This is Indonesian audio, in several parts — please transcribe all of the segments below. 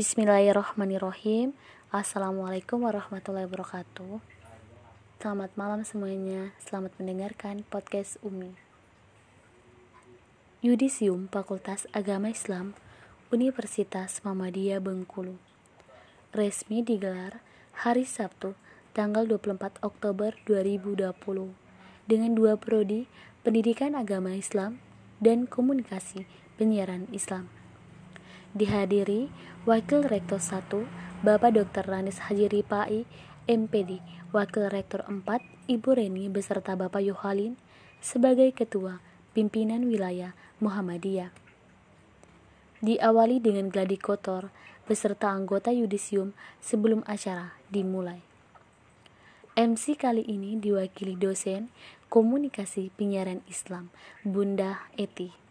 Bismillahirrahmanirrahim. Assalamualaikum warahmatullahi wabarakatuh. Selamat malam semuanya. Selamat mendengarkan podcast Umi. Yudisium Fakultas Agama Islam Universitas Muhammadiyah Bengkulu. Resmi digelar hari Sabtu tanggal 24 Oktober 2020 dengan dua prodi Pendidikan Agama Islam dan Komunikasi Penyiaran Islam dihadiri Wakil Rektor 1 Bapak Dr. Ranis Haji Ripai MPD Wakil Rektor 4 Ibu Reni beserta Bapak Yohalin sebagai Ketua Pimpinan Wilayah Muhammadiyah. Diawali dengan gladi kotor beserta anggota yudisium sebelum acara dimulai. MC kali ini diwakili dosen Komunikasi Penyiaran Islam Bunda Eti.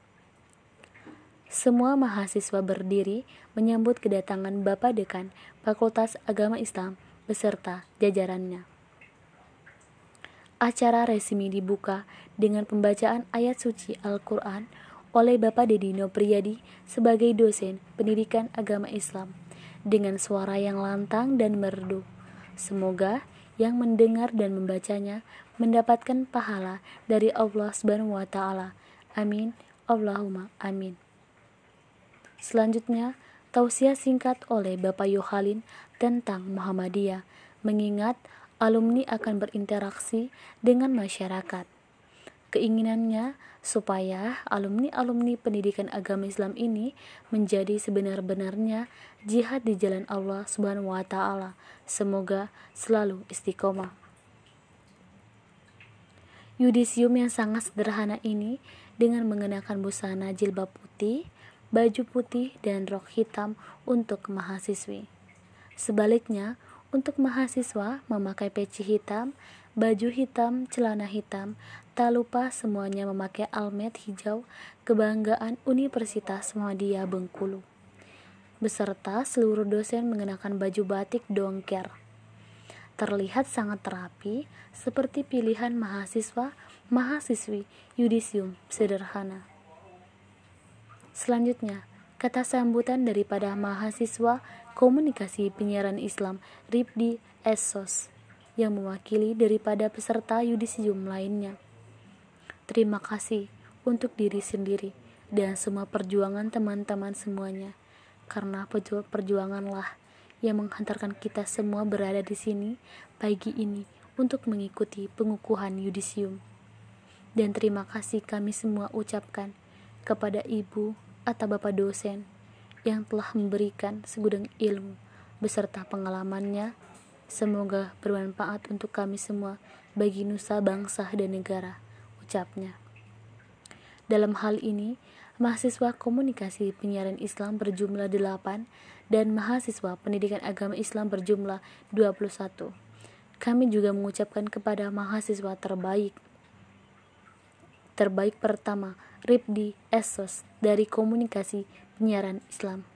Semua mahasiswa berdiri menyambut kedatangan Bapak Dekan Fakultas Agama Islam beserta jajarannya. Acara resmi dibuka dengan pembacaan ayat suci Al-Quran oleh Bapak Dedino Priyadi sebagai dosen pendidikan agama Islam dengan suara yang lantang dan merdu. Semoga yang mendengar dan membacanya mendapatkan pahala dari Allah Subhanahu wa taala. Amin. Allahumma amin. Selanjutnya, tausiah singkat oleh Bapak Yohalin tentang Muhammadiyah, mengingat alumni akan berinteraksi dengan masyarakat. Keinginannya supaya alumni-alumni pendidikan agama Islam ini menjadi sebenar-benarnya jihad di jalan Allah Subhanahu wa taala. Semoga selalu istiqomah. Yudisium yang sangat sederhana ini dengan mengenakan busana jilbab putih, baju putih dan rok hitam untuk mahasiswi. Sebaliknya, untuk mahasiswa memakai peci hitam, baju hitam, celana hitam, tak lupa semuanya memakai almet hijau kebanggaan Universitas Muhammadiyah Bengkulu. Beserta seluruh dosen mengenakan baju batik dongker. Terlihat sangat terapi, seperti pilihan mahasiswa mahasiswi yudisium sederhana. Selanjutnya, kata sambutan daripada mahasiswa komunikasi penyiaran Islam Ripdi Esos yang mewakili daripada peserta yudisium lainnya. Terima kasih untuk diri sendiri dan semua perjuangan teman-teman semuanya, karena perjuanganlah yang menghantarkan kita semua berada di sini pagi ini untuk mengikuti pengukuhan yudisium. Dan terima kasih kami semua ucapkan kepada Ibu, atau Bapak dosen yang telah memberikan segudang ilmu beserta pengalamannya. Semoga bermanfaat untuk kami semua bagi nusa bangsa dan negara, ucapnya. Dalam hal ini, mahasiswa komunikasi penyiaran Islam berjumlah 8 dan mahasiswa pendidikan agama Islam berjumlah 21. Kami juga mengucapkan kepada mahasiswa terbaik terbaik pertama Ripdi Esos dari Komunikasi Penyiaran Islam.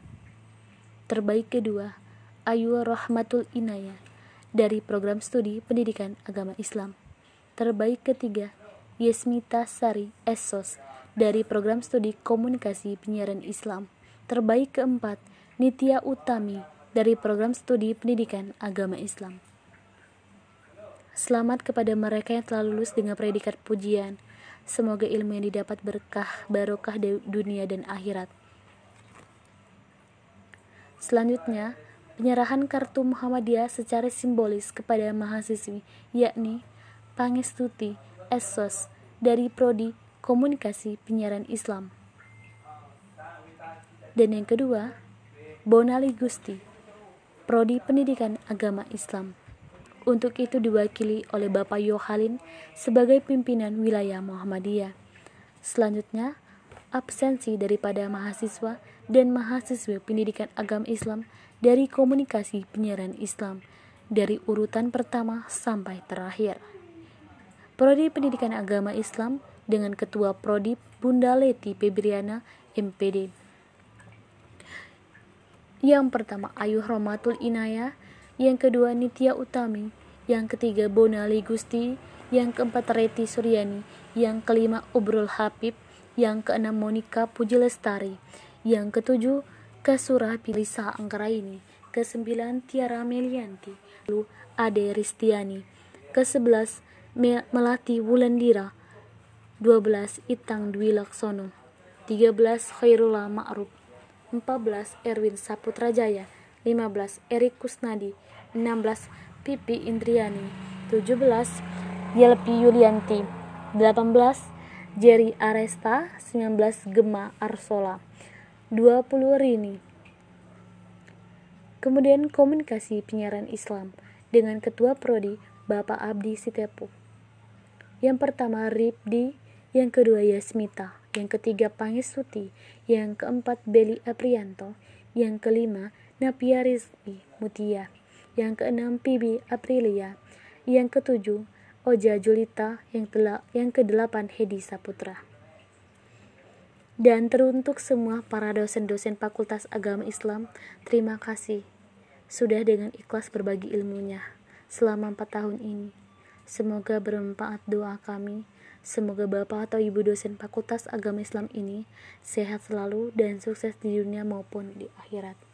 Terbaik kedua Ayu Rahmatul Inayah dari Program Studi Pendidikan Agama Islam. Terbaik ketiga Yesmita Sari Esos dari Program Studi Komunikasi Penyiaran Islam. Terbaik keempat Nitya Utami dari Program Studi Pendidikan Agama Islam. Selamat kepada mereka yang telah lulus dengan predikat pujian Semoga ilmu yang didapat berkah, barokah di dunia dan akhirat. Selanjutnya, penyerahan kartu Muhammadiyah secara simbolis kepada mahasiswi, yakni Pangestuti Esos dari Prodi Komunikasi Penyiaran Islam. Dan yang kedua, Bonali Gusti, Prodi Pendidikan Agama Islam. Untuk itu diwakili oleh Bapak Yohalin sebagai pimpinan wilayah Muhammadiyah. Selanjutnya, absensi daripada mahasiswa dan mahasiswa pendidikan agama Islam dari komunikasi penyiaran Islam dari urutan pertama sampai terakhir. Prodi Pendidikan Agama Islam dengan Ketua Prodi Bunda Leti Febriana MPD. Yang pertama Ayu Romatul Inaya yang kedua Nitya Utami, yang ketiga Bonali Gusti, yang keempat Reti Suryani, yang kelima Ubrul Habib, yang keenam Monika Puji Lestari, yang ketujuh ke Surah Pilisa Anggraini, ke-9 Tiara Melianti, lalu Ade Ristiani, ke-11 Melati Wulandira, 12 Itang Dwi Laksono, 13 Khairullah Ma'ruf, 14 Erwin Saputra Jaya, 15 Erik Kusnadi, 16 Pipi Indriani, 17 Yelpi Yulianti, 18 Jerry Aresta, 19 Gema Arsola. 20 Rini. Kemudian komunikasi penyiaran Islam dengan Ketua Prodi Bapak Abdi Sitepu. Yang pertama Ripdi, yang kedua Yasmita, yang ketiga Pangestuti, yang keempat Beli Aprianto, yang kelima Napia Rizki Mutia, yang keenam Pibi Aprilia, yang ketujuh Oja Julita, yang, yang kedelapan Hedi Saputra dan teruntuk semua para dosen-dosen Fakultas Agama Islam, terima kasih sudah dengan ikhlas berbagi ilmunya selama empat tahun ini. Semoga bermanfaat doa kami. Semoga Bapak atau Ibu dosen Fakultas Agama Islam ini sehat selalu dan sukses di dunia maupun di akhirat.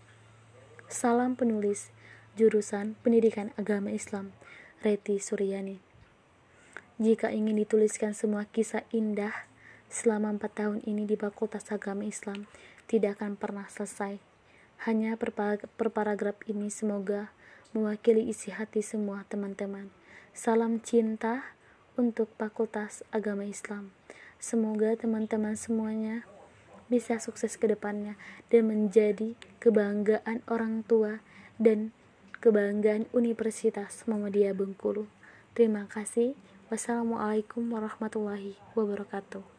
Salam penulis jurusan Pendidikan Agama Islam, Reti Suryani. Jika ingin dituliskan semua kisah indah selama empat tahun ini di Fakultas Agama Islam tidak akan pernah selesai. Hanya per, paragraf ini semoga mewakili isi hati semua teman-teman. Salam cinta untuk Fakultas Agama Islam. Semoga teman-teman semuanya bisa sukses ke depannya dan menjadi kebanggaan orang tua dan kebanggaan Universitas Muhammadiyah Bengkulu. Terima kasih. Wassalamualaikum warahmatullahi wabarakatuh.